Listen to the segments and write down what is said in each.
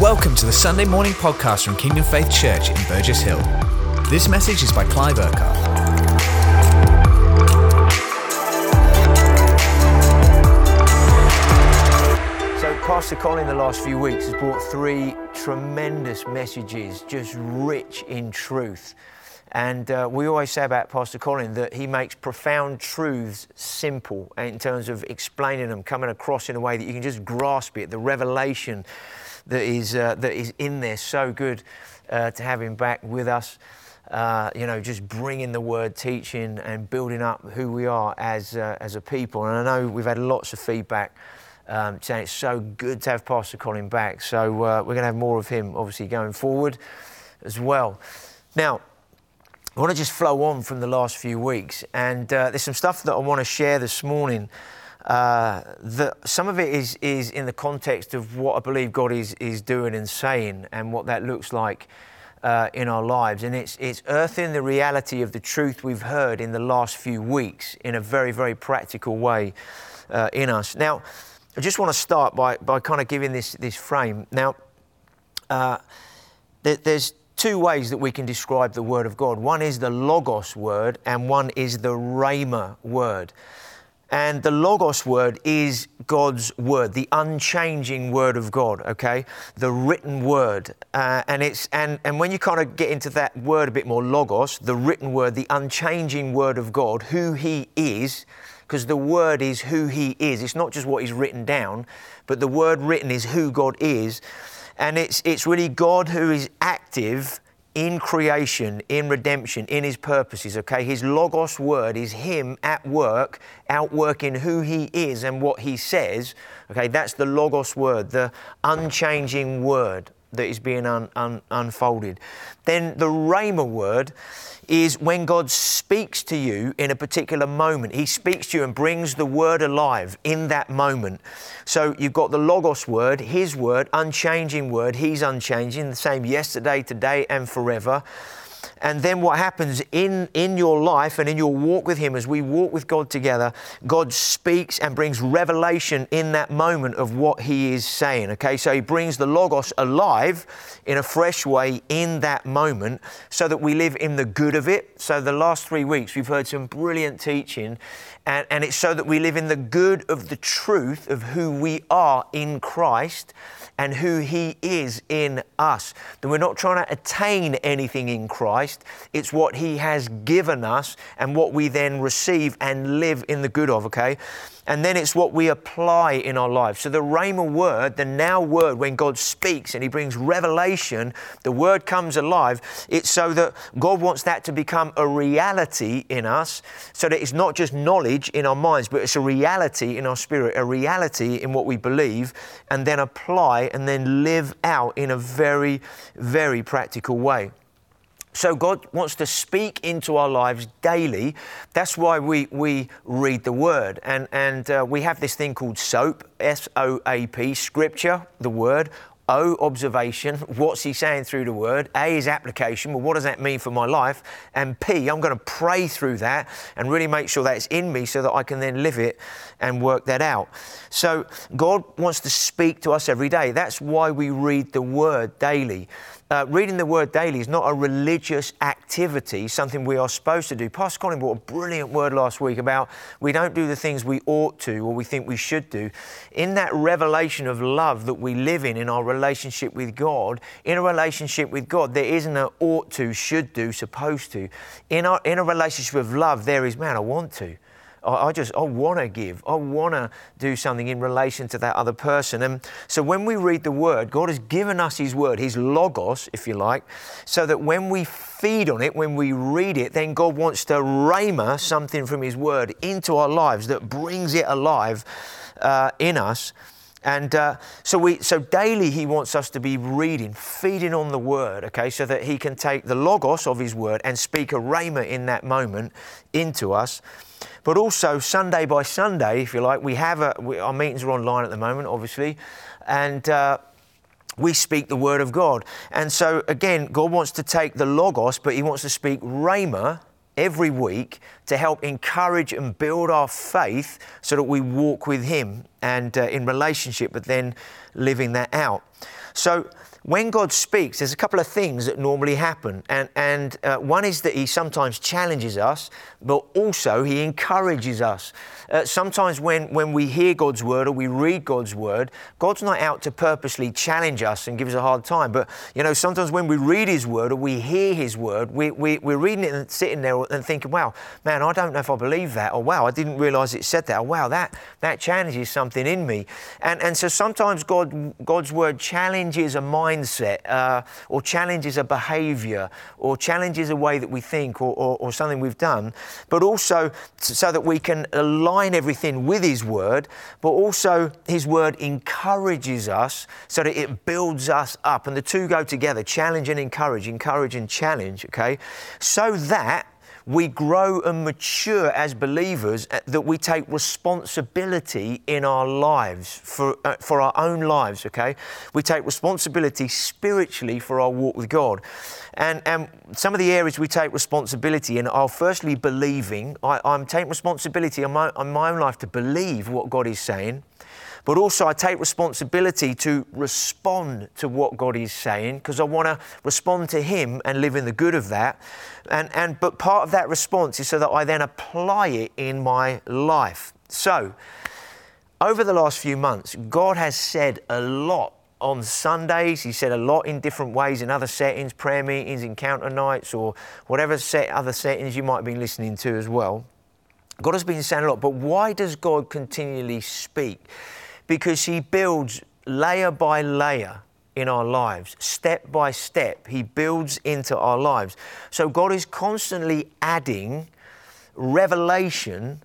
Welcome to the Sunday morning podcast from Kingdom Faith Church in Burgess Hill. This message is by Clive Urquhart. So, Pastor Colin, the last few weeks, has brought three tremendous messages, just rich in truth. And uh, we always say about Pastor Colin that he makes profound truths simple in terms of explaining them, coming across in a way that you can just grasp it. The revelation that is, uh, that is in there, so good uh, to have him back with us. Uh, you know, just bringing the word, teaching, and building up who we are as, uh, as a people. And I know we've had lots of feedback um, saying it's so good to have Pastor Colin back. So uh, we're going to have more of him, obviously, going forward as well. Now, I want to just flow on from the last few weeks, and uh, there's some stuff that I want to share this morning. Uh, some of it is is in the context of what I believe God is is doing and saying, and what that looks like uh, in our lives. And it's it's earthing the reality of the truth we've heard in the last few weeks in a very very practical way uh, in us. Now, I just want to start by by kind of giving this this frame. Now, uh, there, there's two ways that we can describe the Word of God. One is the Logos word, and one is the Rhema word. And the Logos word is God's word, the unchanging word of God, okay? The written word. Uh, and, it's, and, and when you kind of get into that word a bit more, Logos, the written word, the unchanging word of God, who He is, because the word is who He is. It's not just what He's written down, but the word written is who God is. And it's, it's really God who is active in creation, in redemption, in his purposes, okay? His Logos word is him at work, outworking who he is and what he says, okay? That's the Logos word, the unchanging word that is being un, un, unfolded. Then the Rhema word is when God speaks to you in a particular moment. He speaks to you and brings the word alive in that moment. So you've got the Logos word, His word, unchanging word. He's unchanging, the same yesterday, today, and forever. And then what happens in, in your life and in your walk with Him as we walk with God together, God speaks and brings revelation in that moment of what He is saying. Okay, so He brings the Logos alive in a fresh way in that moment so that we live in the good of it. So the last three weeks, we've heard some brilliant teaching, and, and it's so that we live in the good of the truth of who we are in Christ and who He is in us. That we're not trying to attain anything in Christ, it's what He has given us and what we then receive and live in the good of, okay? And then it's what we apply in our lives. So the Rhema word, the now word, when God speaks and He brings revelation, the word comes alive. It's so that God wants that to become a reality in us, so that it's not just knowledge in our minds, but it's a reality in our spirit, a reality in what we believe, and then apply and then live out in a very, very practical way. So God wants to speak into our lives daily. That's why we, we read the Word. And, and uh, we have this thing called SOAP, S O A P, Scripture, the Word. O, observation. What's he saying through the word? A is application. Well, what does that mean for my life? And P, I'm going to pray through that and really make sure that it's in me so that I can then live it and work that out. So, God wants to speak to us every day. That's why we read the word daily. Uh, reading the word daily is not a religious activity, something we are supposed to do. Pastor Colin brought a brilliant word last week about we don't do the things we ought to or we think we should do. In that revelation of love that we live in, in our relationship with God, in a relationship with God, there isn't an ought to, should do, supposed to. In, our, in a relationship of love, there is, man, I want to. I just, I want to give. I want to do something in relation to that other person. And so when we read the Word, God has given us His Word, His Logos, if you like, so that when we feed on it, when we read it, then God wants to rhema something from His Word into our lives that brings it alive uh, in us. And uh, so we, so daily he wants us to be reading, feeding on the word, okay, so that he can take the logos of his word and speak a rhema in that moment into us. But also Sunday by Sunday, if you like, we have a, we, our meetings are online at the moment, obviously, and uh, we speak the word of God. And so again, God wants to take the logos, but He wants to speak rhema every week to help encourage and build our faith so that we walk with Him and uh, in relationship, but then living that out. So when God speaks, there's a couple of things that normally happen. And, and uh, one is that He sometimes challenges us, but also He encourages us. Uh, sometimes when, when we hear God's word or we read God's word, God's not out to purposely challenge us and give us a hard time. But, you know, sometimes when we read His word or we hear His word, we, we, we're reading it and sitting there and thinking, wow, man, I don't know if I believe that. Or, wow, I didn't realize it said that. Or, wow, that, that challenges something in me. And, and so sometimes God, God's word challenges a mind mindset uh, or challenges a behavior or challenges a way that we think or, or, or something we've done, but also so that we can align everything with His Word, but also His Word encourages us so that it builds us up. And the two go together challenge and encourage, encourage and challenge, okay? So that we grow and mature as believers, uh, that we take responsibility in our lives, for, uh, for our own lives, okay? We take responsibility spiritually for our walk with God. And, and some of the areas we take responsibility in are firstly believing. I, am taking responsibility on my, on my own life to believe what God is saying but also I take responsibility to respond to what God is saying because I want to respond to Him and live in the good of that. And, and, but part of that response is so that I then apply it in my life. So, over the last few months, God has said a lot on Sundays. He said a lot in different ways in other settings, prayer meetings, encounter nights, or whatever set, other settings you might have been listening to as well. God has been saying a lot, but why does God continually speak? Because He builds layer by layer in our lives, step by step. He builds into our lives. So God is constantly adding revelation,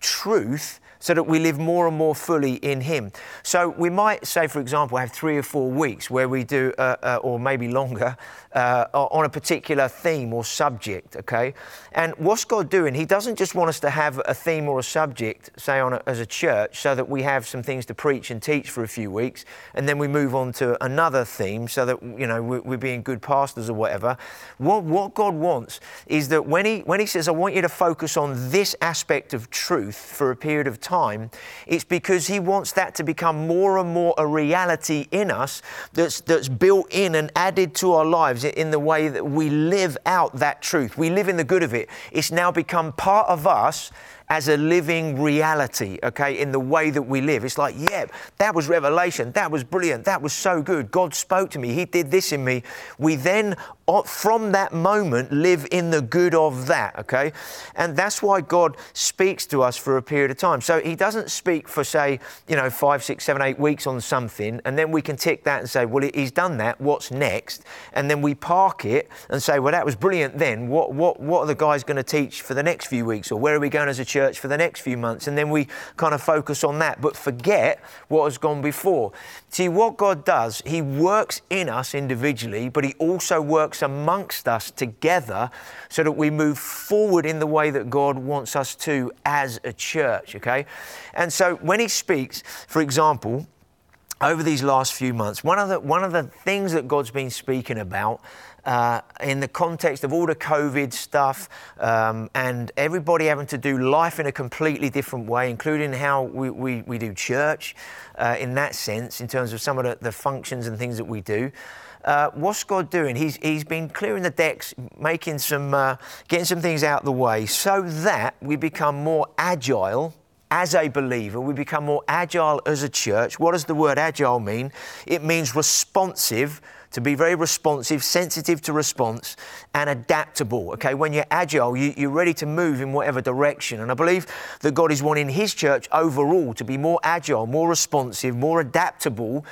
truth so that we live more and more fully in Him. So we might say, for example, have three or four weeks where we do, uh, uh, or maybe longer, uh, on a particular theme or subject, okay? And what's God doing? He doesn't just want us to have a theme or a subject, say, on a, as a church, so that we have some things to preach and teach for a few weeks, and then we move on to another theme so that, you know, we're, we're being good pastors or whatever. What, what God wants is that when he, when he says, I want you to focus on this aspect of truth for a period of time, it's because He wants that to become more and more a reality in us that's, that's built in and added to our lives in the way that we live out that truth. We live in the good of it. It's now become part of us as a living reality, okay, in the way that we live. It's like, yeah, that was revelation. That was brilliant. That was so good. God spoke to me. He did this in me. We then, from that moment, live in the good of that, okay? And that's why God speaks to us for a period of time. So He doesn't speak for, say, you know, five, six, seven, eight weeks on something, and then we can tick that and say, well, He's done that. What's next? And then we park it and say, well, that was brilliant then. What, what, what are the guys going to teach for the next few weeks? Or where are we going as a church? for the next few months, and then we kind of focus on that, but forget what has gone before. See, what God does, He works in us individually, but He also works amongst us together so that we move forward in the way that God wants us to as a church, okay? And so when He speaks, for example, over these last few months, one of the, one of the things that God's been speaking about uh, in the context of all the COVID stuff um, and everybody having to do life in a completely different way, including how we, we, we do church uh, in that sense, in terms of some of the, the functions and things that we do. Uh, what's God doing? He's, he's been clearing the decks, making some, uh, getting some things out of the way so that we become more agile as a believer, we become more agile as a church. What does the word agile mean? It means responsive to be very responsive, sensitive to response, and adaptable. Okay, when you're agile, you, are ready to move in whatever direction. And I believe that God is wanting His church overall to be more agile, more responsive, more adaptable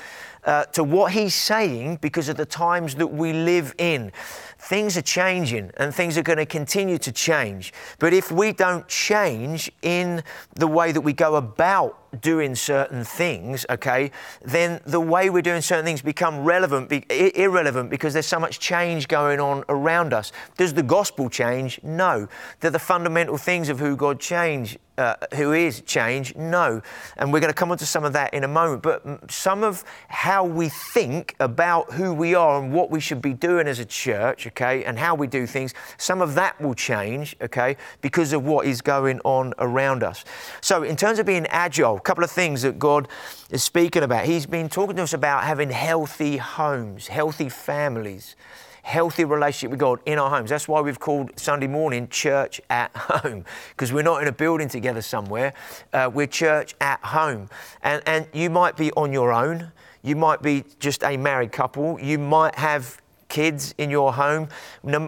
uh, to what He's saying because of the times that we live in. Things are changing and things are going to continue to change. But if we don't change in the way that we go about doing certain things, okay, then the way we're doing certain things become relevant, be, irrelevant because there's so much change going on around us. Does the gospel change? No. Do the fundamental things of who God change uh, who is change? No. And we're going to come on to some of that in a moment. But some of how we think about who we are and what we should be doing as a church, okay, and how we do things, some of that will change, okay, because of what is going on around us. So, in terms of being agile, couple of things that God is speaking about. He's been talking to us about having healthy homes, healthy families healthy relationship with God in our homes. That's why we've called Sunday morning church at home, because we're not in a building together somewhere. Uh, we're church at home. And, and you might be on your own. You might be just a married couple. You might have kids in your home,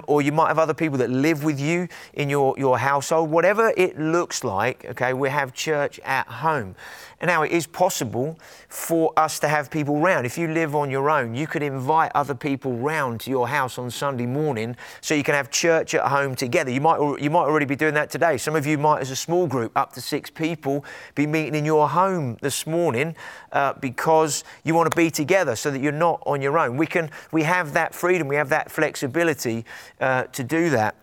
or you might have other people that live with you in your, your household. Whatever it looks like, okay, we have church at home. And now it is possible for us to have people round. If you live on your own, you could invite other people round to your house on Sunday morning so you can have church at home together. You might, you might already be doing that today. Some of you might, as a small group, up to six people, be meeting in your home this morning uh, because you want to be together so that you're not on your own. We, can, we have that freedom, we have that flexibility uh, to do that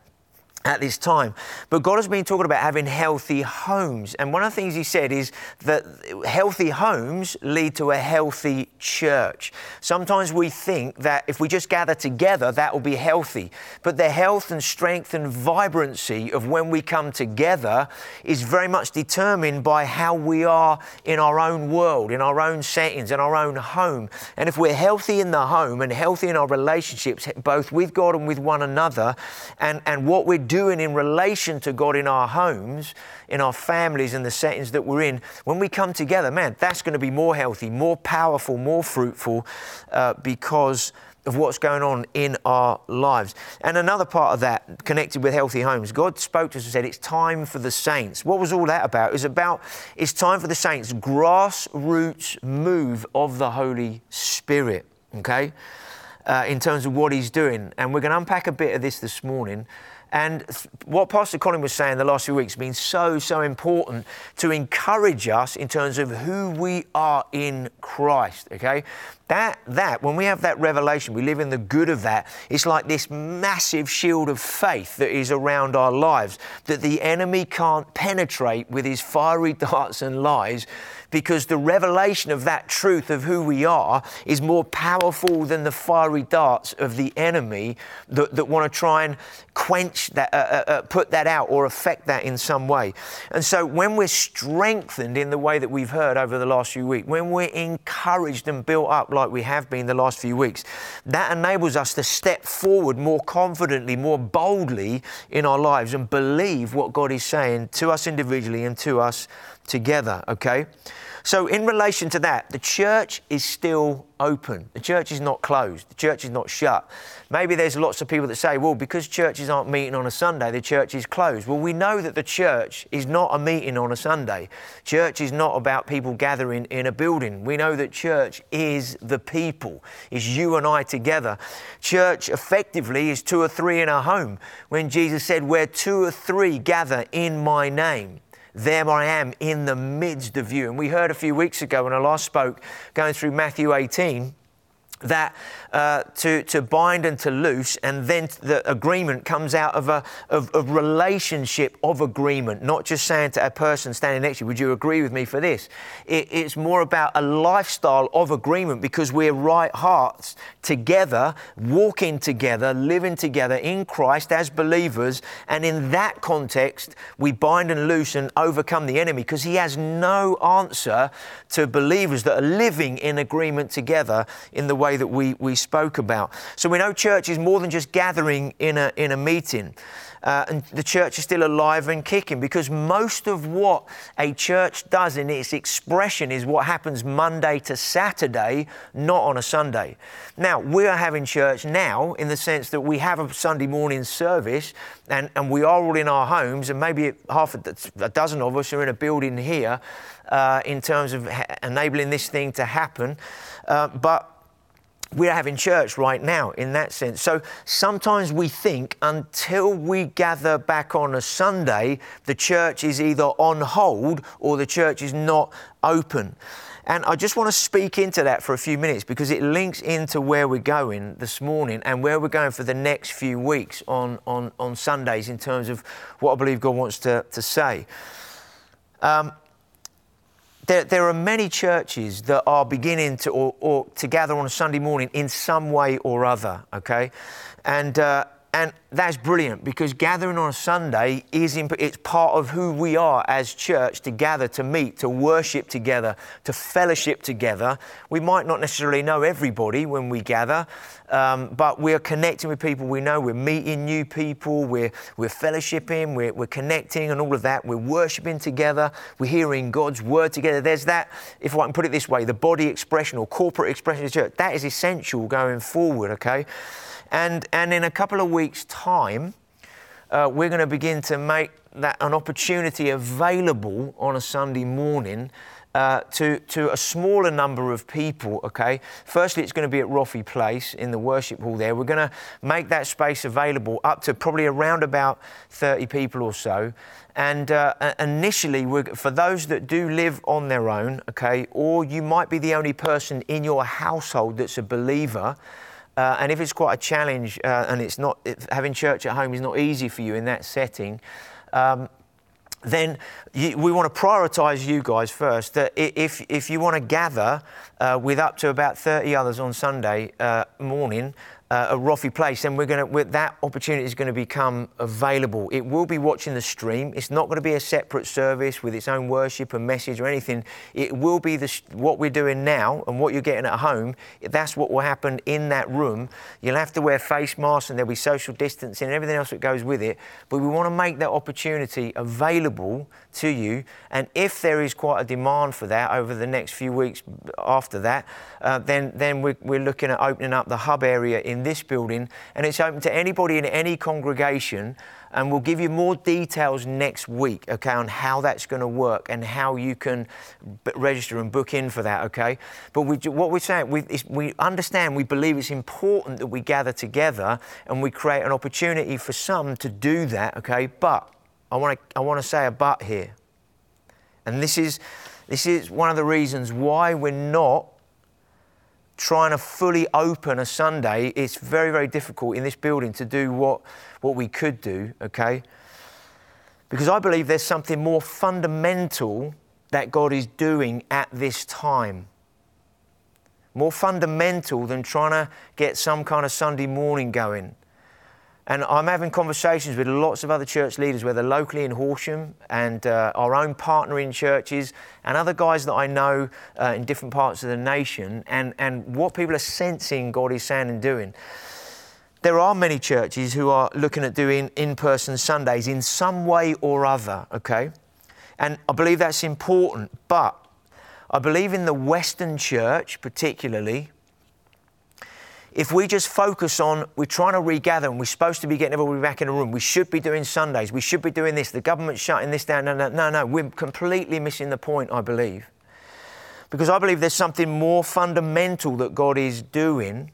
at this time. But God has been talking about having healthy homes. And one of the things He said is that healthy homes lead to a healthy church. Sometimes we think that if we just gather together, that will be healthy. But the health and strength and vibrancy of when we come together is very much determined by how we are in our own world, in our own settings, in our own home. And if we're healthy in the home and healthy in our relationships, both with God and with one another, and, and what we're doing in relation to God in our homes, in our families, and the settings that we're in, when we come together, man, that's going to be more healthy, more powerful, more fruitful uh, because of what's going on in our lives. And another part of that, connected with healthy homes, God spoke to us and said, It's time for the saints. What was all that about? It was about, it's time for the saints, grassroots move of the Holy Spirit, okay? Uh, in terms of what He's doing. And we're going to unpack a bit of this this morning. And what Pastor Colin was saying the last few weeks has been so, so important to encourage us in terms of who we are in Christ, okay? That, that, when we have that revelation, we live in the good of that, it's like this massive shield of faith that is around our lives that the enemy can't penetrate with his fiery darts and lies because the revelation of that truth of who we are is more powerful than the fiery darts of the enemy that, that want to try and quench that, uh, uh, uh, put that out or affect that in some way. And so when we're strengthened in the way that we've heard over the last few weeks, when we're encouraged and built up like we have been the last few weeks, that enables us to step forward more confidently, more boldly in our lives and believe what God is saying to us individually and to us together, okay? So, in relation to that, the church is still open. The church is not closed. The church is not shut. Maybe there's lots of people that say, well, because churches aren't meeting on a Sunday, the church is closed. Well, we know that the church is not a meeting on a Sunday. Church is not about people gathering in a building. We know that church is the people, is you and I together. Church effectively is two or three in a home. When Jesus said, where two or three gather in my name, there I am in the midst of you. And we heard a few weeks ago when I last spoke, going through Matthew 18, that uh, to, to bind and to loose, and then the agreement comes out of a of, of relationship of agreement, not just saying to a person standing next to you, Would you agree with me for this? It, it's more about a lifestyle of agreement because we're right hearts together, walking together, living together in Christ as believers. And in that context, we bind and loose and overcome the enemy because he has no answer to believers that are living in agreement together in the way way that we, we spoke about. So we know church is more than just gathering in a, in a meeting. Uh, and the church is still alive and kicking because most of what a church does in its expression is what happens Monday to Saturday, not on a Sunday. Now, we are having church now in the sense that we have a Sunday morning service and, and we are all in our homes, and maybe half a, a dozen of us are in a building here uh, in terms of ha- enabling this thing to happen. Uh, but we're having church right now in that sense. So sometimes we think until we gather back on a Sunday, the church is either on hold or the church is not open. And I just want to speak into that for a few minutes because it links into where we're going this morning and where we're going for the next few weeks on, on, on Sundays in terms of what I believe God wants to, to say. Um, there, there, are many churches that are beginning to or, or, to gather on a Sunday morning in some way or other. Okay, and uh, and that's brilliant because gathering on a Sunday is imp- it's part of who we are as church to gather, to meet, to worship together, to fellowship together. We might not necessarily know everybody when we gather, um, but we're connecting with people we know. We're meeting new people. We're, we're fellowshipping. We're, we're connecting and all of that. We're worshiping together. We're hearing God's word together. There's that, if I can put it this way, the body expression or corporate expression of the church. That is essential going forward, okay? And, and in a couple of weeks' time, uh, we're going to begin to make that an opportunity available on a Sunday morning uh, to, to a smaller number of people, okay? Firstly, it's going to be at Roffey Place in the worship hall there. We're going to make that space available up to probably around about 30 people or so. And uh, initially, for those that do live on their own, okay, or you might be the only person in your household that's a believer, uh, and if it's quite a challenge uh, and it's not having church at home is not easy for you in that setting, um, then you, we want to prioritize you guys first. That if, if you want to gather uh, with up to about 30 others on Sunday uh, morning, uh, a Roffey Place, then we're going to that opportunity is going to become available. It will be watching the stream. It's not going to be a separate service with its own worship and message or anything. It will be the, what we're doing now and what you're getting at home. That's what will happen in that room. You'll have to wear face masks and there'll be social distancing and everything else that goes with it. But we want to make that opportunity available to you. And if there is quite a demand for that over the next few weeks after that, uh, then then we're, we're looking at opening up the hub area in this building, and it's open to anybody in any congregation. And we'll give you more details next week, okay, on how that's going to work and how you can b- register and book in for that, okay? But we, what we're saying, we, we understand, we believe it's important that we gather together and we create an opportunity for some to do that, okay? But I want to I want to say a but here, and this is this is one of the reasons why we're not trying to fully open a Sunday, it's very, very difficult in this building to do what, what we could do, okay? Because I believe there's something more fundamental that God is doing at this time. More fundamental than trying to get some kind of Sunday morning going. And I'm having conversations with lots of other church leaders, whether locally in Horsham and uh, our own partnering churches and other guys that I know uh, in different parts of the nation, and, and what people are sensing God is saying and doing. There are many churches who are looking at doing in person Sundays in some way or other, okay? And I believe that's important, but I believe in the Western church, particularly, if we just focus on we're trying to regather and we're supposed to be getting everybody back in a room, we should be doing Sundays, we should be doing this, the government's shutting this down. No, no, no, no. We're completely missing the point, I believe. Because I believe there's something more fundamental that God is doing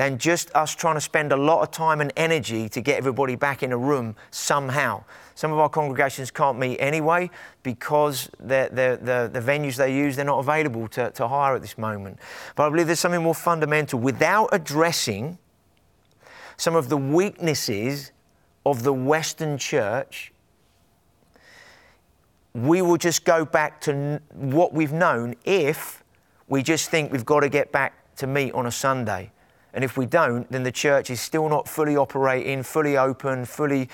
than just us trying to spend a lot of time and energy to get everybody back in a room somehow. Some of our congregations can't meet anyway because the, the, the, venues they use, they're not available to, to hire at this moment. But I believe there's something more fundamental. Without addressing some of the weaknesses of the Western church, we will just go back to what we've known if we just think we've got to get back to meet on a Sunday. And if we don't, then the church is still not fully operating, fully open, fully.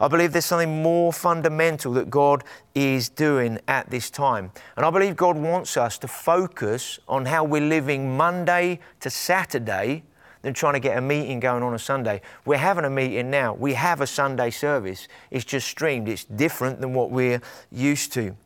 I believe there's something more fundamental that God is doing at this time. And I believe God wants us to focus on how we're living Monday to Saturday than trying to get a meeting going on a Sunday. We're having a meeting now. We have a Sunday service. It's just streamed, it's different than what we're used to.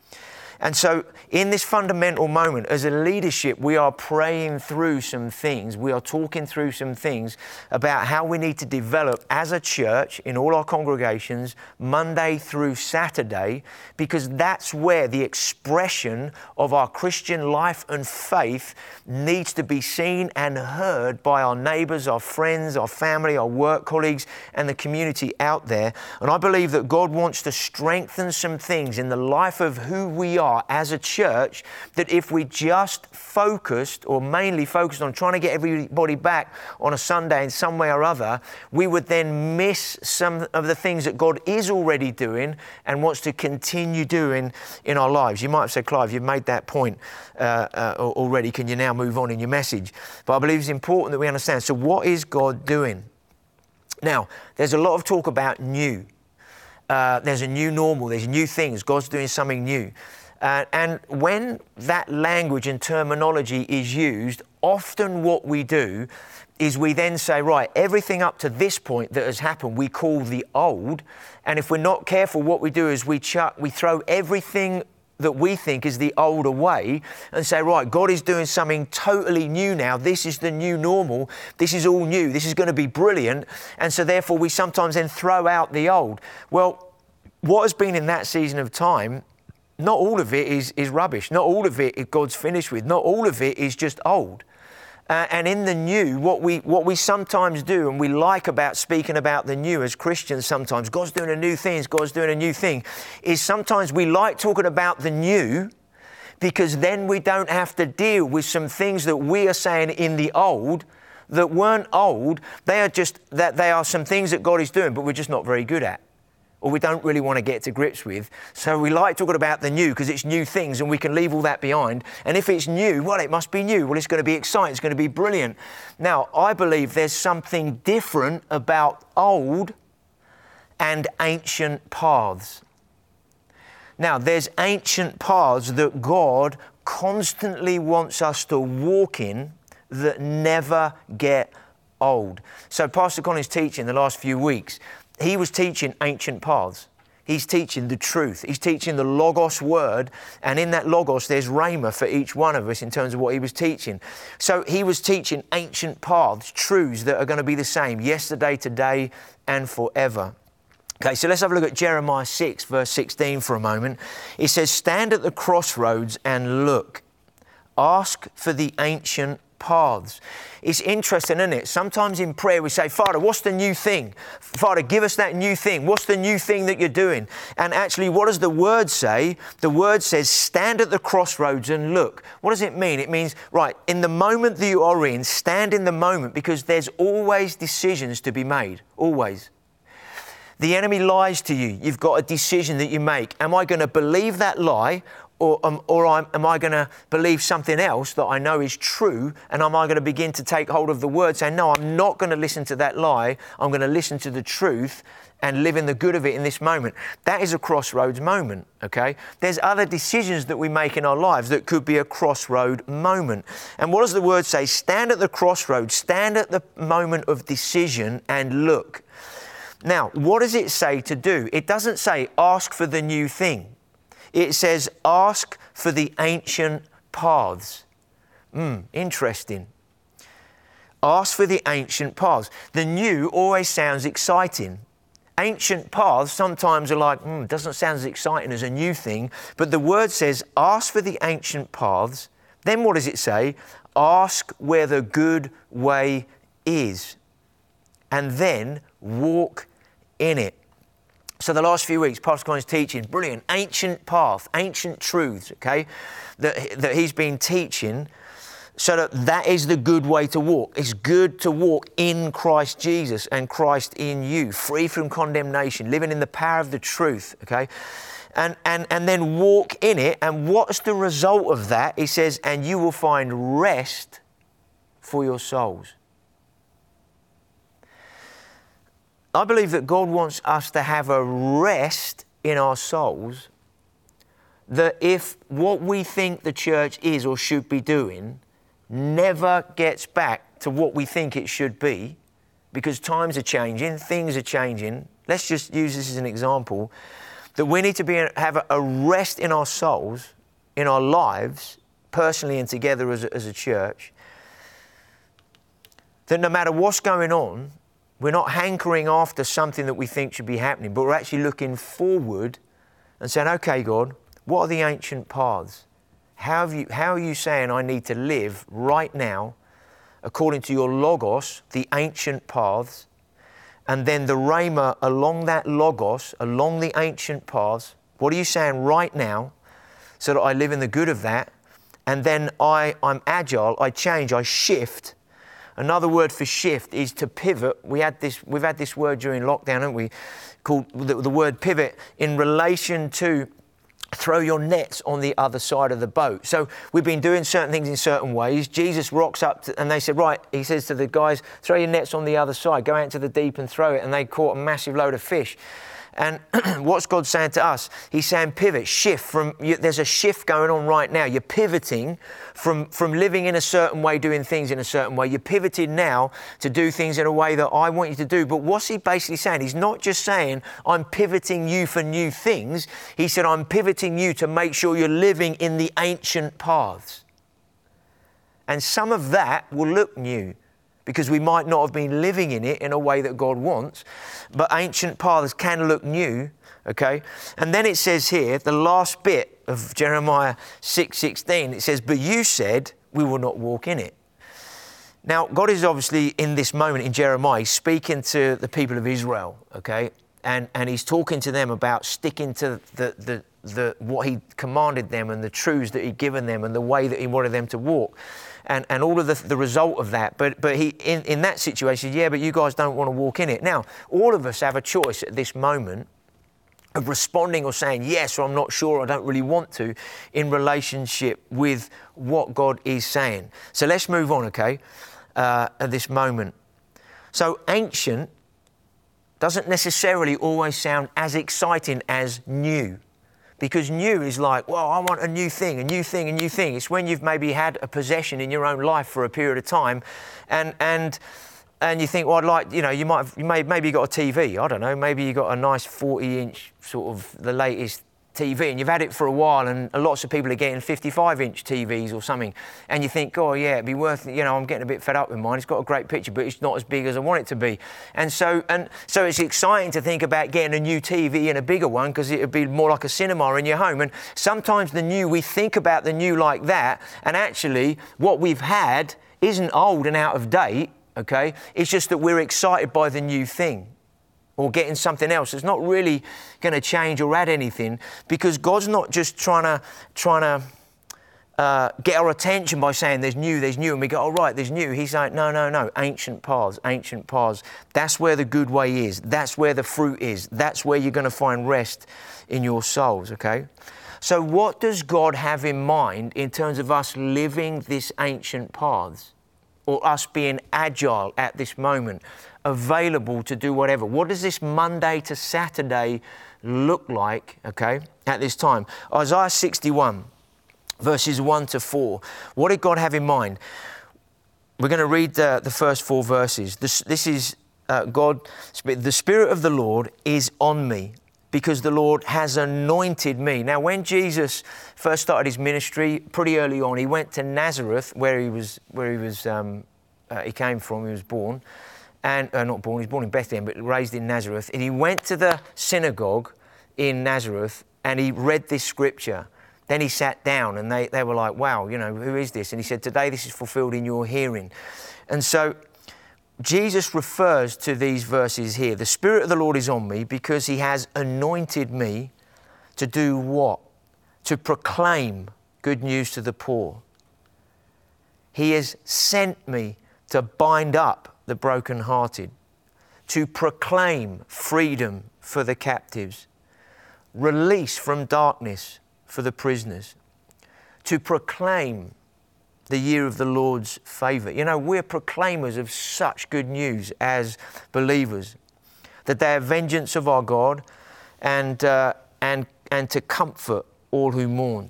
And so, in this fundamental moment, as a leadership, we are praying through some things. We are talking through some things about how we need to develop as a church in all our congregations, Monday through Saturday, because that's where the expression of our Christian life and faith needs to be seen and heard by our neighbors, our friends, our family, our work colleagues, and the community out there. And I believe that God wants to strengthen some things in the life of who we are are as a church that if we just focused or mainly focused on trying to get everybody back on a Sunday in some way or other, we would then miss some of the things that God is already doing and wants to continue doing in our lives. You might have said, Clive, you've made that point uh, uh, already. Can you now move on in your message? But I believe it's important that we understand. So, what is God doing? Now, there's a lot of talk about new. Uh, there's a new normal, there's new things, God's doing something new. Uh, and when that language and terminology is used, often what we do is we then say, right, everything up to this point that has happened, we call the old. And if we're not careful, what we do is we chuck, we throw everything that we think is the older way and say, right, God is doing something totally new now. This is the new normal. This is all new. This is going to be brilliant. And so, therefore, we sometimes then throw out the old. Well, what has been in that season of time, not all of it is, is rubbish. Not all of it God's finished with. Not all of it is just old. Uh, and in the new, what we, what we sometimes do, and we like about speaking about the new as Christians sometimes, God's doing a new thing, God's doing a new thing, is sometimes we like talking about the new because then we don't have to deal with some things that we are saying in the old that weren't old. They are just that they are some things that God is doing, but we're just not very good at or we don't really want to get to grips with. So we like talking about the new because it's new things and we can leave all that behind. And if it's new, well, it must be new. Well, it's going to be exciting, it's going to be brilliant. Now, I believe there's something different about old and ancient paths. Now, there's ancient paths that God constantly wants us to walk in that never get old. So, Pastor Colin's teaching the last few weeks he was teaching ancient paths. He's teaching the truth. He's teaching the Logos word. And in that Logos, there's Rhema for each one of us in terms of what he was teaching. So he was teaching ancient paths, truths that are going to be the same yesterday, today, and forever. Okay, so let's have a look at Jeremiah 6, verse 16 for a moment. It says, Stand at the crossroads and look. Ask for the ancient paths. It's interesting, isn't it? Sometimes in prayer we say, Father, what's the new thing? Father, give us that new thing. What's the new thing that you're doing? And actually, what does the word say? The word says, stand at the crossroads and look. What does it mean? It means, right, in the moment that you are in, stand in the moment because there's always decisions to be made. Always. The enemy lies to you. You've got a decision that you make. Am I going to believe that lie or, um, or am I going to believe something else that I know is true? And am I going to begin to take hold of the word, saying, No, I'm not going to listen to that lie. I'm going to listen to the truth and live in the good of it in this moment. That is a crossroads moment, okay? There's other decisions that we make in our lives that could be a crossroad moment. And what does the word say? Stand at the crossroads, stand at the moment of decision and look. Now, what does it say to do? It doesn't say ask for the new thing. It says, ask for the ancient paths. Hmm, interesting. Ask for the ancient paths. The new always sounds exciting. Ancient paths sometimes are like, hmm, doesn't sound as exciting as a new thing. But the word says, ask for the ancient paths. Then what does it say? Ask where the good way is. And then walk in it. So the last few weeks, Pastor Colin's teaching, brilliant, ancient path, ancient truths, okay, that, that he's been teaching so that that is the good way to walk. It's good to walk in Christ Jesus and Christ in you, free from condemnation, living in the power of the truth, okay? And, and, and then walk in it. And what's the result of that? He says, and you will find rest for your souls. I believe that God wants us to have a rest in our souls that if what we think the church is or should be doing never gets back to what we think it should be, because times are changing, things are changing. Let's just use this as an example that we need to be, have a rest in our souls, in our lives, personally and together as a, as a church, that no matter what's going on, we're not hankering after something that we think should be happening, but we're actually looking forward and saying, okay, God, what are the ancient paths? How, you, how are you saying I need to live right now according to your logos, the ancient paths, and then the rhema along that logos, along the ancient paths? What are you saying right now so that I live in the good of that. And then I, I'm agile, I change, I shift. Another word for shift is to pivot. We had this, we've had this word during lockdown, haven't we? Called the, the word pivot in relation to throw your nets on the other side of the boat. So we've been doing certain things in certain ways. Jesus rocks up to, and they said, Right, he says to the guys, throw your nets on the other side, go out into the deep and throw it. And they caught a massive load of fish. And what's God saying to us? He's saying pivot, shift from, you, there's a shift going on right now. You're pivoting from, from living in a certain way, doing things in a certain way. You're pivoted now to do things in a way that I want you to do. But what's he basically saying? He's not just saying, I'm pivoting you for new things. He said, I'm pivoting you to make sure you're living in the ancient paths. And some of that will look new because we might not have been living in it in a way that God wants. But ancient paths can look new, okay? And then it says here, the last bit of Jeremiah 6:16, it says, "But you said, we will not walk in it." Now, God is obviously in this moment in Jeremiah speaking to the people of Israel, okay? And, and he's talking to them about sticking to the, the, the, what he commanded them and the truths that he'd given them and the way that he wanted them to walk and, and all of the, the result of that. But, but he, in, in that situation, yeah, but you guys don't want to walk in it. Now, all of us have a choice at this moment of responding or saying yes or I'm not sure, I don't really want to, in relationship with what God is saying. So let's move on, okay, uh, at this moment. So ancient doesn't necessarily always sound as exciting as new because new is like, well, I want a new thing, a new thing, a new thing. It's when you've maybe had a possession in your own life for a period of time, and and and you think, well, I'd like, you know, you might have, you may maybe you got a TV. I don't know, maybe you got a nice 40-inch sort of the latest TV and you've had it for a while and lots of people are getting 55 inch TVs or something and you think, oh yeah, it'd be worth, you know, I'm getting a bit fed up with mine. It's got a great picture, but it's not as big as I want it to be. And so, and so it's exciting to think about getting a new TV and a bigger one because it would be more like a cinema in your home. And sometimes the new, we think about the new like that and actually what we've had isn't old and out of date, okay? It's just that we're excited by the new thing or getting something else. It's not really going to change or add anything because God's not just trying to trying to uh, get our attention by saying there's new, there's new, and we go, all oh, right, there's new. He's like, no, no, no, ancient paths, ancient paths. That's where the good way is. That's where the fruit is. That's where you're going to find rest in your souls, okay? So, what does God have in mind in terms of us living this ancient paths or us being agile at this moment? Available to do whatever. What does this Monday to Saturday look like, okay, at this time? Isaiah 61, verses 1 to 4. What did God have in mind? We're going to read the, the first four verses. This, this is uh, God, the Spirit of the Lord is on me because the Lord has anointed me. Now, when Jesus first started his ministry, pretty early on, he went to Nazareth, where he was, where he was, um, uh, he came from, he was born and uh, not born, he was born in Bethlehem, but raised in Nazareth. And he went to the synagogue in Nazareth and he read this scripture. Then he sat down and they, they were like, wow, you know, who is this? And he said, today this is fulfilled in your hearing. And so Jesus refers to these verses here. The Spirit of the Lord is on me because he has anointed me to do what? To proclaim good news to the poor. He has sent me to bind up the brokenhearted, to proclaim freedom for the captives, release from darkness for the prisoners, to proclaim the year of the Lord's favour. You know, we're proclaimers of such good news as believers, that they are vengeance of our God and, uh, and, and to comfort all who mourn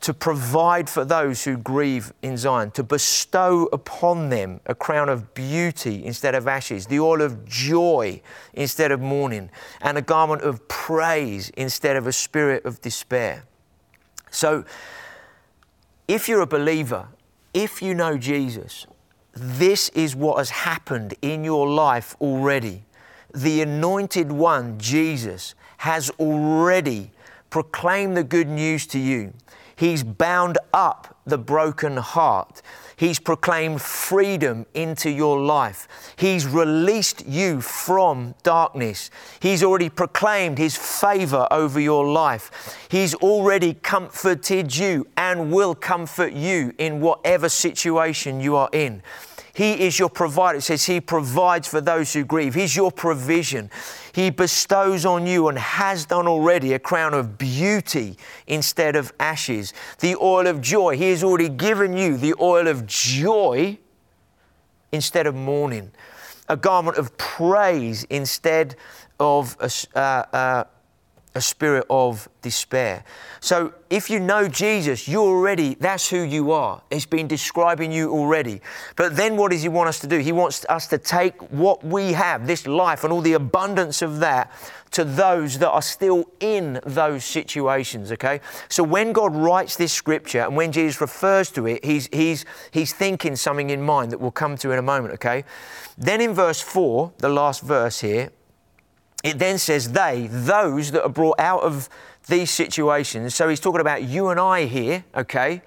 to provide for those who grieve in Zion, to bestow upon them a crown of beauty instead of ashes, the oil of joy instead of mourning, and a garment of praise instead of a spirit of despair. So, if you're a believer, if you know Jesus, this is what has happened in your life already. The anointed one, Jesus, has already proclaimed the good news to you. He's bound up the broken heart. He's proclaimed freedom into your life. He's released you from darkness. He's already proclaimed His favor over your life. He's already comforted you and will comfort you in whatever situation you are in. He is your provider. It says He provides for those who grieve. He's your provision. He bestows on you and has done already a crown of beauty instead of ashes. The oil of joy. He has already given you the oil of joy instead of mourning. A garment of praise instead of a, uh, uh, a spirit of despair. So if you know Jesus, you're already, that's who you are. It's been describing you already. But then what does he want us to do? He wants us to take what we have, this life and all the abundance of that, to those that are still in those situations, okay? So when God writes this scripture and when Jesus refers to it, he's, he's, he's thinking something in mind that we'll come to in a moment, okay? Then in verse 4, the last verse here, it then says they, those that are brought out of these situations. So he's talking about you and I here, okay?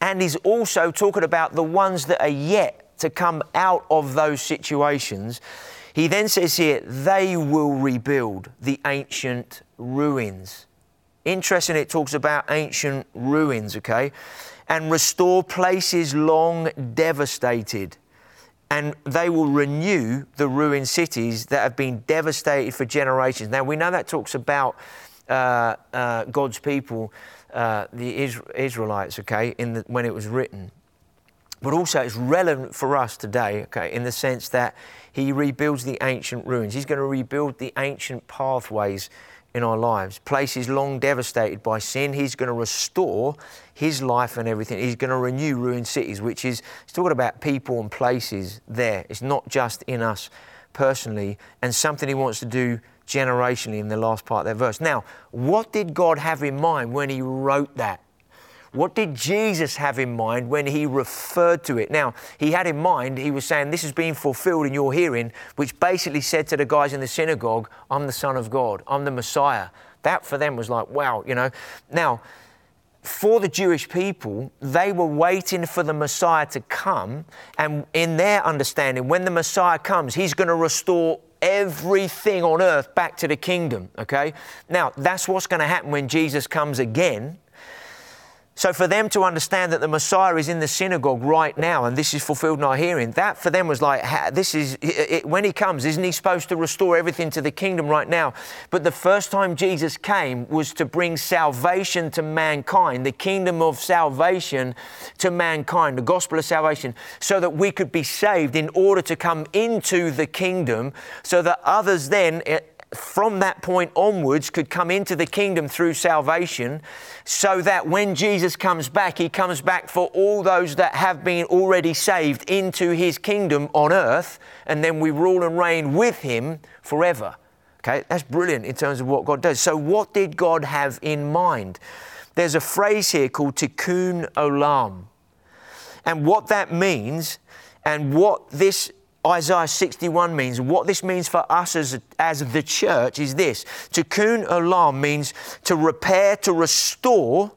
And he's also talking about the ones that are yet to come out of those situations. He then says here, they will rebuild the ancient ruins. Interesting, it talks about ancient ruins, okay? And restore places long devastated and they will renew the ruined cities that have been devastated for generations. Now, we know that talks about uh, uh, God's people, uh, the Israelites, okay, in the, when it was written. But also, it's relevant for us today, okay, in the sense that He rebuilds the ancient ruins. He's going to rebuild the ancient pathways in our lives. Places long devastated by sin, He's going to restore His life and everything. He's going to renew ruined cities, which is, He's talking about people and places there. It's not just in us personally, and something He wants to do generationally in the last part of that verse. Now, what did God have in mind when He wrote that? What did Jesus have in mind when he referred to it? Now, he had in mind, he was saying, This is being fulfilled in your hearing, which basically said to the guys in the synagogue, I'm the Son of God, I'm the Messiah. That for them was like, wow, you know. Now, for the Jewish people, they were waiting for the Messiah to come. And in their understanding, when the Messiah comes, he's going to restore everything on earth back to the kingdom. Okay? Now, that's what's going to happen when Jesus comes again. So, for them to understand that the Messiah is in the synagogue right now and this is fulfilled in our hearing, that for them was like, this is, it, when he comes, isn't he supposed to restore everything to the kingdom right now? But the first time Jesus came was to bring salvation to mankind, the kingdom of salvation to mankind, the gospel of salvation, so that we could be saved in order to come into the kingdom, so that others then, eh, from that point onwards could come into the kingdom through salvation so that when Jesus comes back, he comes back for all those that have been already saved into his kingdom on earth, and then we rule and reign with him forever. Okay, that's brilliant in terms of what God does. So, what did God have in mind? There's a phrase here called tikkun olam. And what that means, and what this Isaiah 61 means, what this means for us as, as the church is this. Tikkun olam means to repair, to restore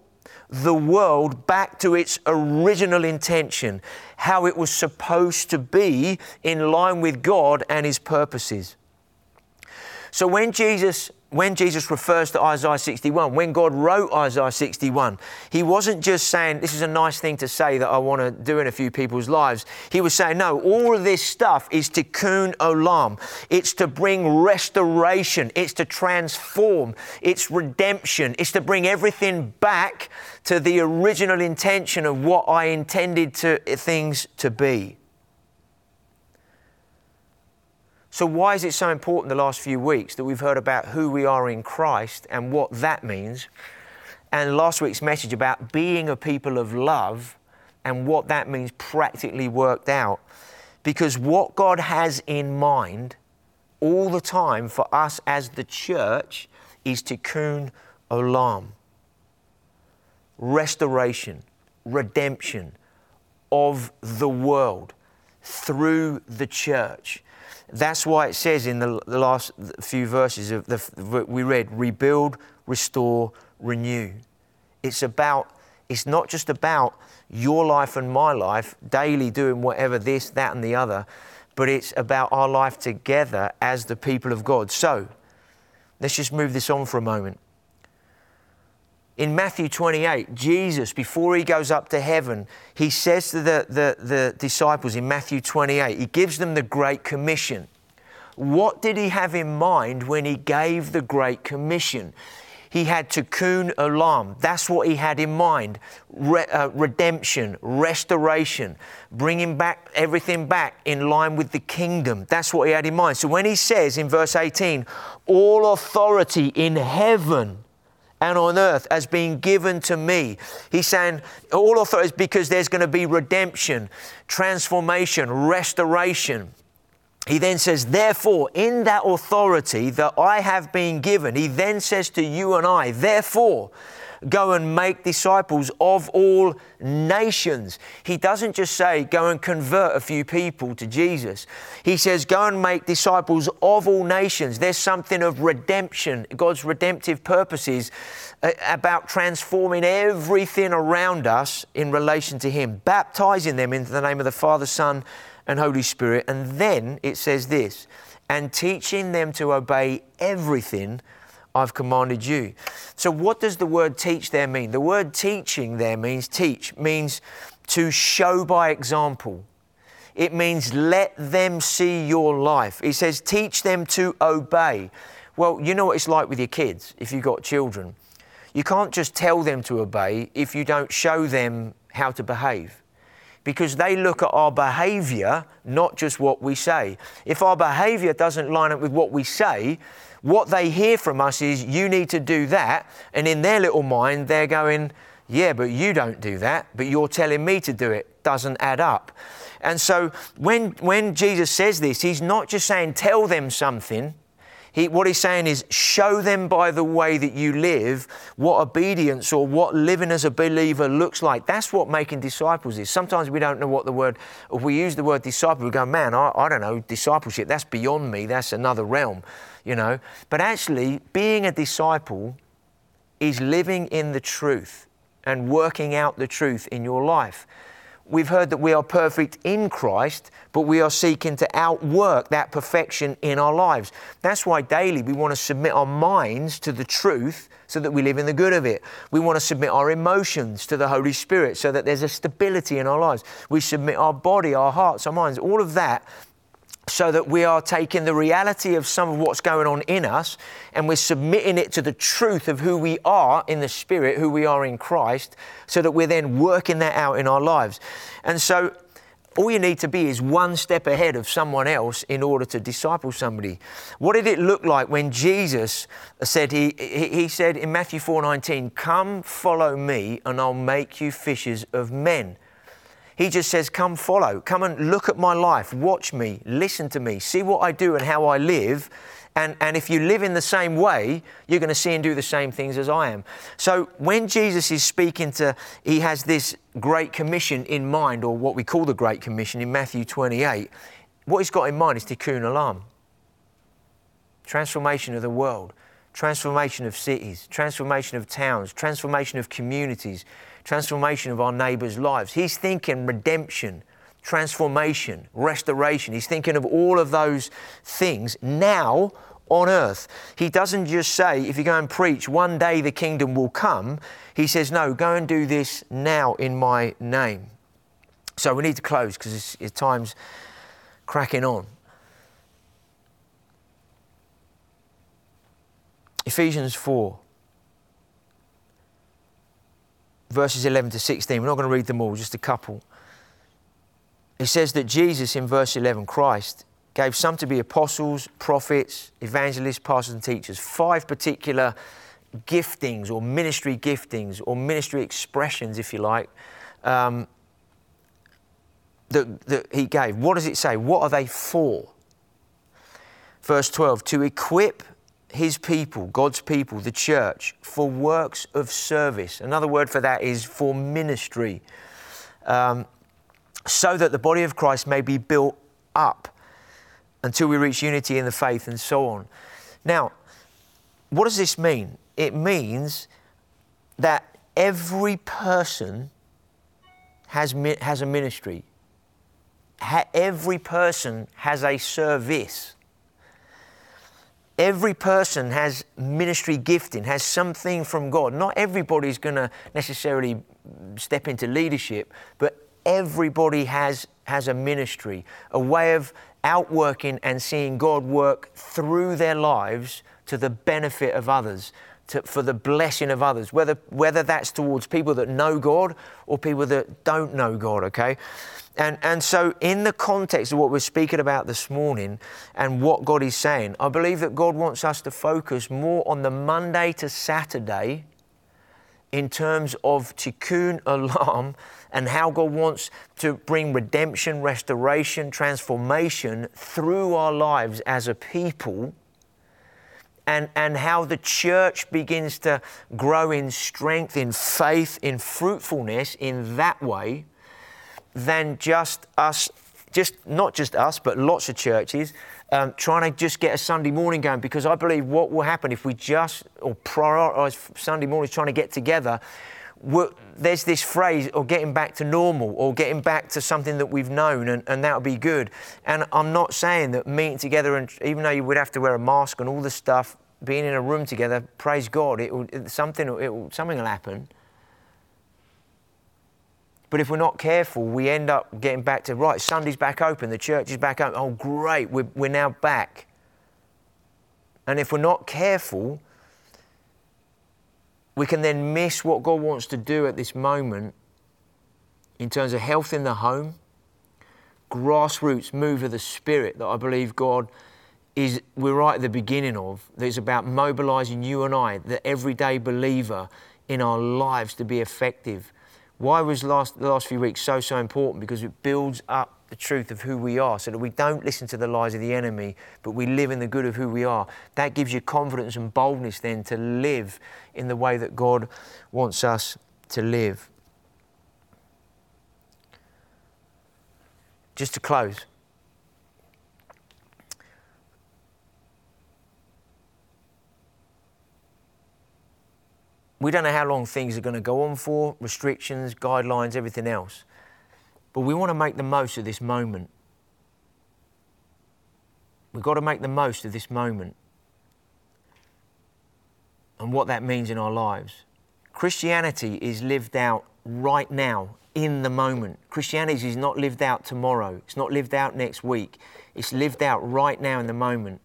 the world back to its original intention, how it was supposed to be in line with God and His purposes. So when Jesus when Jesus refers to Isaiah 61, when God wrote Isaiah 61, he wasn't just saying, This is a nice thing to say that I want to do in a few people's lives. He was saying, No, all of this stuff is to tikkun olam. It's to bring restoration, it's to transform, it's redemption, it's to bring everything back to the original intention of what I intended to, things to be. So, why is it so important the last few weeks that we've heard about who we are in Christ and what that means? And last week's message about being a people of love and what that means practically worked out. Because what God has in mind all the time for us as the church is tikkun olam restoration, redemption of the world through the church. That's why it says in the, the last few verses of the we read, rebuild, restore, renew. It's about It's not just about your life and my life, daily doing whatever this, that, and the other, but it's about our life together as the people of God. So, let's just move this on for a moment. In Matthew 28, Jesus, before he goes up to heaven, he says to the, the, the disciples in Matthew 28, he gives them the Great Commission. What did he have in mind when he gave the Great Commission? He had tikkun olam. That's what he had in mind. Re- uh, redemption, restoration, bringing back everything back in line with the kingdom. That's what he had in mind. So when he says in verse 18, all authority in heaven and on earth has been given to me. He's saying all authority is because there's going to be redemption, transformation, restoration. He then says, Therefore, in that authority that I have been given, he then says to you and I, Therefore, go and make disciples of all nations. He doesn't just say, Go and convert a few people to Jesus. He says, Go and make disciples of all nations. There's something of redemption, God's redemptive purposes uh, about transforming everything around us in relation to Him, baptizing them into the name of the Father, Son, and Holy Spirit. And then it says this, and teaching them to obey everything I've commanded you. So, what does the word teach there mean? The word teaching there means teach, means to show by example. It means let them see your life. It says teach them to obey. Well, you know what it's like with your kids if you've got children. You can't just tell them to obey if you don't show them how to behave because they look at our behavior, not just what we say. If our behavior doesn't line up with what we say, what they hear from us is, you need to do that. And in their little mind, they're going, yeah, but you don't do that, but you're telling me to do it. Doesn't add up. And so when, when Jesus says this, he's not just saying, tell them something. He, what he's saying is, show them by the way that you live what obedience or what living as a believer looks like. That's what making disciples is. Sometimes we don't know what the word, if we use the word disciple, we go, man, I, I don't know, discipleship, that's beyond me, that's another realm, you know. But actually, being a disciple is living in the truth and working out the truth in your life we've heard that we are perfect in Christ, but we are seeking to outwork that perfection in our lives. That's why daily we want to submit our minds to the truth so that we live in the good of it. We want to submit our emotions to the Holy Spirit so that there's a stability in our lives. We submit our body, our hearts, our minds, all of that so that we are taking the reality of some of what's going on in us and we're submitting it to the truth of who we are in the Spirit, who we are in Christ, so that we're then working that out in our lives. And so, all you need to be is one step ahead of someone else in order to disciple somebody. What did it look like when Jesus said, He, he said in Matthew 4:19, Come follow me, and I'll make you fishers of men. He just says, Come follow, come and look at my life, watch me, listen to me, see what I do and how I live. And, and if you live in the same way, you're going to see and do the same things as I am. So when Jesus is speaking to, he has this Great Commission in mind, or what we call the Great Commission in Matthew 28. What he's got in mind is tikkun olam. Transformation of the world, transformation of cities, transformation of towns, transformation of communities, transformation of our neighbors' lives. He's thinking redemption, transformation, restoration. He's thinking of all of those things now on earth. He doesn't just say, if you go and preach, one day the kingdom will come. He says, no, go and do this now in my name. So we need to close because it's, it's time's cracking on. Ephesians 4. Verses 11 to 16. We're not going to read them all, just a couple. It says that Jesus, in verse 11, Christ, gave some to be apostles, prophets, evangelists, pastors, and teachers. Five particular giftings or ministry giftings or ministry expressions, if you like, um, that, that he gave. What does it say? What are they for? Verse 12 to equip his people, God's people, the church, for works of service. Another word for that is for ministry, um, so that the body of Christ may be built up until we reach unity in the faith and so on. Now, what does this mean? It means that every person has, has a ministry. Every person has a service. Every person has ministry gifting, has something from God. Not everybody's going to necessarily step into leadership, but everybody has, has a ministry, a way of outworking and seeing God work through their lives to the benefit of others, to, for the blessing of others, whether, whether that's towards people that know God or people that don't know God, okay? And, and so, in the context of what we're speaking about this morning and what God is saying, I believe that God wants us to focus more on the Monday to Saturday in terms of tikkun olam and how God wants to bring redemption, restoration, transformation through our lives as a people and, and how the church begins to grow in strength, in faith, in fruitfulness in that way, than just us, just not just us, but lots of churches um, trying to just get a Sunday morning going. Because I believe what will happen if we just or prioritize Sunday mornings trying to get together. There's this phrase, or getting back to normal, or getting back to something that we've known, and, and that would be good. And I'm not saying that meeting together, and even though you would have to wear a mask and all the stuff, being in a room together, praise God, it will, something, it will, something will happen. But if we're not careful, we end up getting back to, right, Sunday's back open, the church is back open. Oh, great, we're, we're now back. And if we're not careful, we can then miss what God wants to do at this moment in terms of health in the home, grassroots move of the Spirit that I believe God is, we're right at the beginning of, that it's about mobilizing you and I, the everyday believer, in our lives to be effective why was last, the last few weeks so, so important? Because it builds up the truth of who we are so that we don't listen to the lies of the enemy, but we live in the good of who we are. That gives you confidence and boldness then to live in the way that God wants us to live. Just to close. We don't know how long things are going to go on for, restrictions, guidelines, everything else. But we want to make the most of this moment. We've got to make the most of this moment and what that means in our lives. Christianity is lived out right now, in the moment. Christianity is not lived out tomorrow, it's not lived out next week, it's lived out right now in the moment.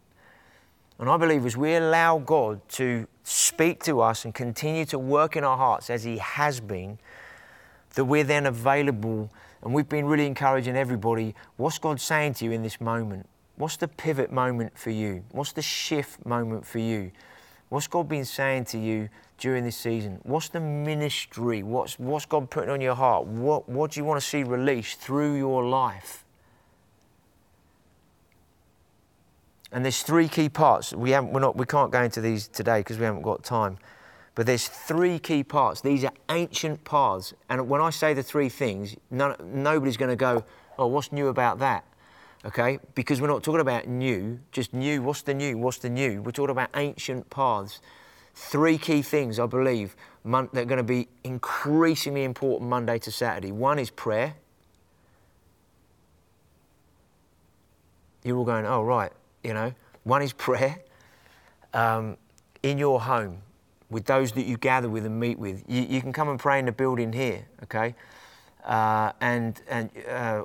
And I believe as we allow God to speak to us and continue to work in our hearts as He has been, that we're then available. And we've been really encouraging everybody what's God saying to you in this moment? What's the pivot moment for you? What's the shift moment for you? What's God been saying to you during this season? What's the ministry? What's, what's God putting on your heart? What, what do you want to see released through your life? And there's three key parts. We, haven't, we're not, we can't go into these today because we haven't got time. But there's three key parts. These are ancient paths. And when I say the three things, none, nobody's going to go, oh, what's new about that? Okay? Because we're not talking about new, just new. What's the new? What's the new? We're talking about ancient paths. Three key things, I believe, that are going to be increasingly important Monday to Saturday. One is prayer. You're all going, oh, right you know. One is prayer um, in your home with those that you gather with and meet with. You, you can come and pray in the building here, okay? Uh, and and uh,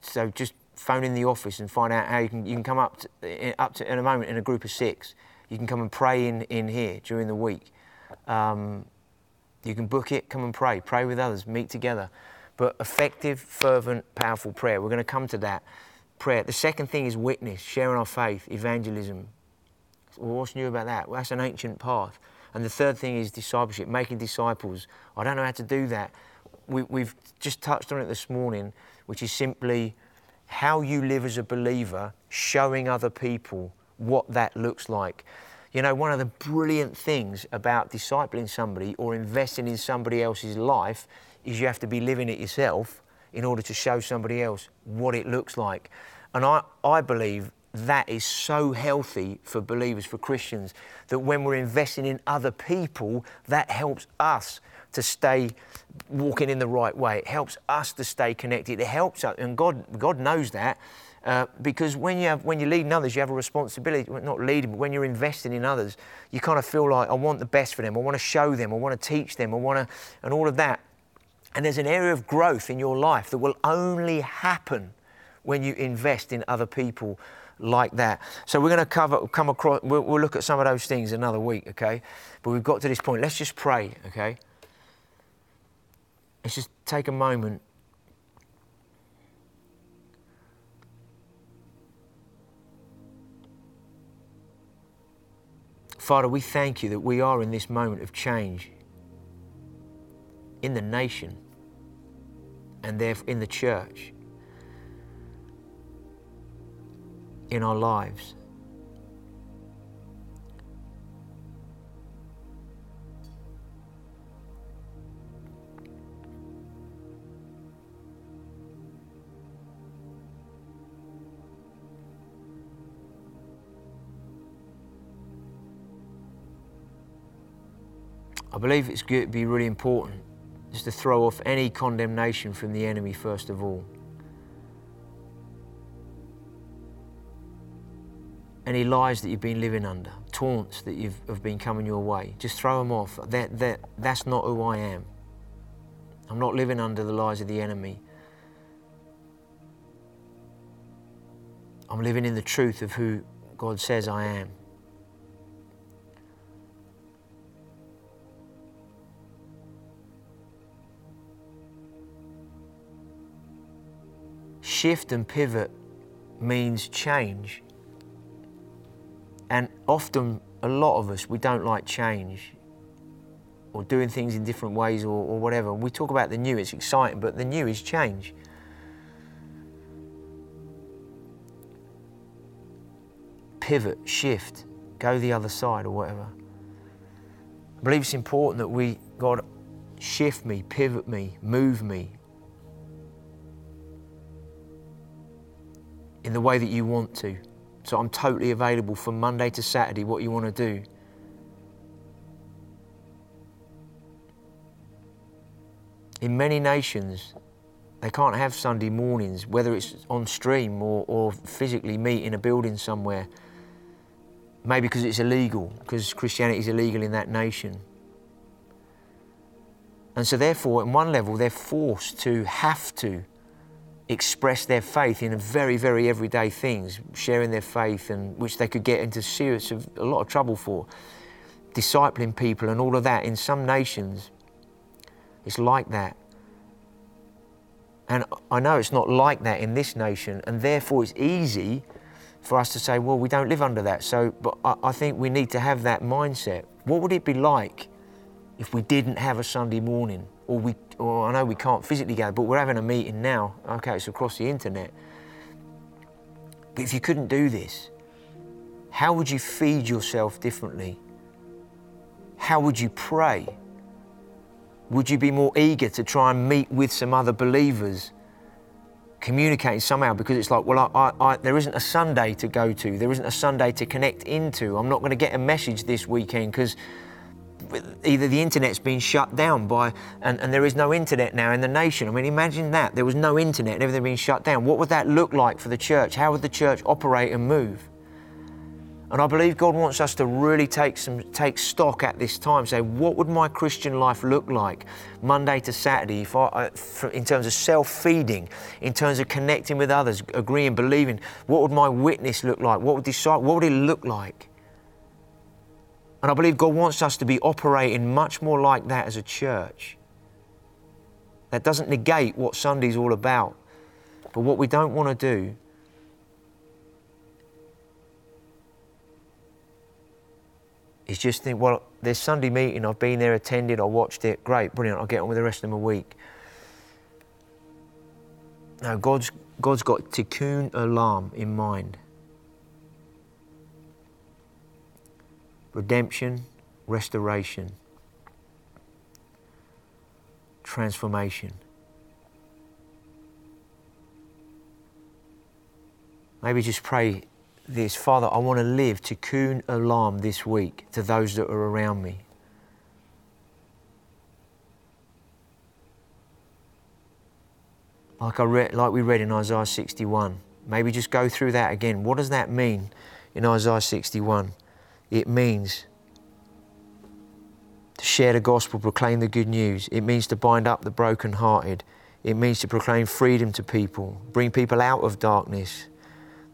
so just phone in the office and find out how you can you can come up to, up to in a moment in a group of six. You can come and pray in in here during the week. Um, you can book it, come and pray, pray with others, meet together. But effective, fervent, powerful prayer. We're going to come to that prayer. The second thing is witness, sharing our faith, evangelism. Well, what's new about that? Well, that's an ancient path. And the third thing is discipleship, making disciples. I don't know how to do that. We, have just touched on it this morning, which is simply how you live as a believer, showing other people what that looks like. You know, one of the brilliant things about discipling somebody or investing in somebody else's life is you have to be living it yourself in order to show somebody else what it looks like. And I, I believe that is so healthy for believers, for Christians, that when we're investing in other people, that helps us to stay walking in the right way. It helps us to stay connected. It helps us, and God, God knows that. Uh, because when you have, when you're leading others, you have a responsibility. Not leading, but when you're investing in others, you kind of feel like I want the best for them. I want to show them. I want to teach them. I want to, and all of that. And there's an area of growth in your life that will only happen when you invest in other people like that. So we're going to cover, come across, we'll, we'll look at some of those things another week, okay? But we've got to this point. Let's just pray, okay? Let's just take a moment. Father, we thank you that we are in this moment of change in the nation and therefore in the church. in our lives. I believe it's going to be really important just to throw off any condemnation from the enemy first of all. any lies that you've been living under, taunts that you've have been coming your way. Just throw them off. That, that, that's not who I am. I'm not living under the lies of the enemy. I'm living in the truth of who God says I am. Shift and pivot means change. And often, a lot of us, we don't like change or doing things in different ways or, or whatever. we talk about the new, it's exciting, but the new is change. Pivot, shift, go the other side or whatever. I believe it's important that we, God, shift me, pivot me, move me in the way that you want to. So I'm totally available from Monday to Saturday, what you want to do. In many nations, they can't have Sunday mornings, whether it's on stream or, or physically meet in a building somewhere. Maybe because it's illegal, because Christianity is illegal in that nation. And so, therefore, at one level, they're forced to have to express their faith in very, very everyday things, sharing their faith, and which they could get into serious a lot of trouble for, discipling people and all of that. In some nations, it's like that. And I know it's not like that in this nation, and therefore it's easy for us to say, well, we don't live under that. So, but I, I think we need to have that mindset. What would it be like if we didn't have a Sunday morning? or we, or I know we can't physically gather, but we're having a meeting now. Okay, it's across the internet. But if you couldn't do this, how would you feed yourself differently? How would you pray? Would you be more eager to try and meet with some other believers, communicating somehow? Because it's like, well, I, I, there isn't a Sunday to go to, there isn't a Sunday to connect into. I'm not going to get a message this weekend because either the internet's been shut down by, and, and there is no internet now in the nation. I mean, imagine that. There was no internet everything being shut down. What would that look like for the church? How would the church operate and move? And I believe God wants us to really take some take stock at this time. Say, what would my Christian life look like, Monday to Saturday, if I, uh, in terms of self-feeding, in terms of connecting with others, agreeing, believing? What would my witness look like? What would decide? What would it look like? And I believe God wants us to be operating much more like that as a church. That doesn't negate what Sunday's all about. But what we don't want to do is just think, well, there's Sunday meeting, I've been there, attended, I watched it, great, brilliant, I'll get on with the rest of my week. Now, God's, God's got tikkun olam in mind. redemption, restoration, transformation. Maybe just pray this Father, I want to live tikkun olam this week to those that are around me. Like, I re- like we read in Isaiah 61. Maybe just go through that again. What does that mean in Isaiah 61? It means to share the gospel, proclaim the good news. It means to bind up the brokenhearted. It means to proclaim freedom to people, bring people out of darkness.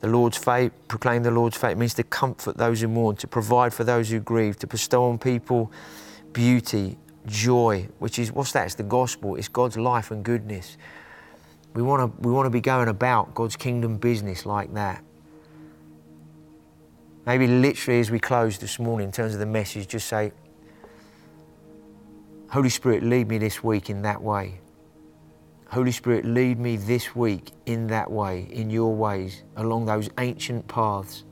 The Lord's faith, proclaim the Lord's faith. It means to comfort those who mourn, to provide for those who grieve, to bestow on people beauty, joy, which is what's that? It's the gospel. It's God's life and goodness. We want to we want to be going about God's kingdom business like that. Maybe literally as we close this morning in terms of the message, just say, Holy Spirit, lead me this week in that way. Holy Spirit, lead me this week in that way, in your ways, along those ancient paths,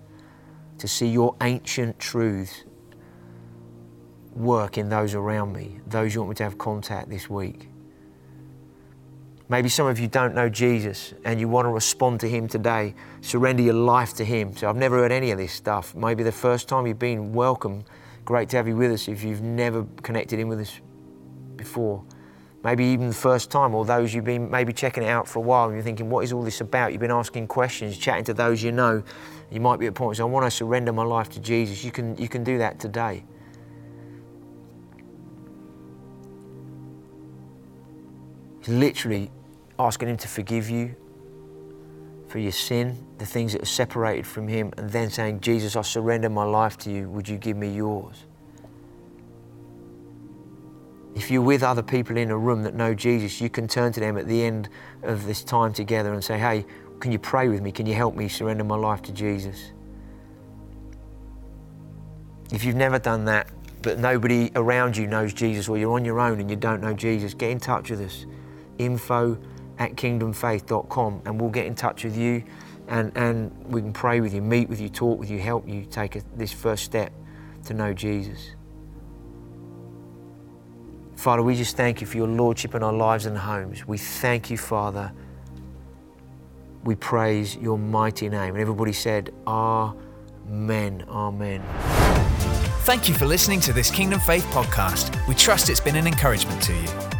to see your ancient truths work in those around me, those you want me to have contact this week. Maybe some of you don't know Jesus and you want to respond to Him today. Surrender your life to Him. So I've never heard any of this stuff. Maybe the first time you've been, welcome. Great to have you with us if you've never connected in with us before. Maybe even the first time, or those you've been maybe checking it out for a while and you're thinking, what is all this about? You've been asking questions, chatting to those you know. You might be at a point, so I want to surrender my life to Jesus. You can, you can do that today. literally asking Him to forgive you for your sin, the things that are separated from Him, and then saying, Jesus, I surrender my life to you. Would you give me yours? If you're with other people in a room that know Jesus, you can turn to them at the end of this time together and say, Hey, can you pray with me? Can you help me surrender my life to Jesus? If you've never done that, but nobody around you knows Jesus, or you're on your own and you don't know Jesus, get in touch with us. Info at kingdomfaith.com and we'll get in touch with you and, and we can pray with you, meet with you, talk with you, help you take a, this first step to know Jesus. Father, we just thank you for your Lordship in our lives and homes. We thank you, Father. We praise your mighty name. And everybody said, Amen. Amen. Thank you for listening to this Kingdom Faith podcast. We trust it's been an encouragement to you.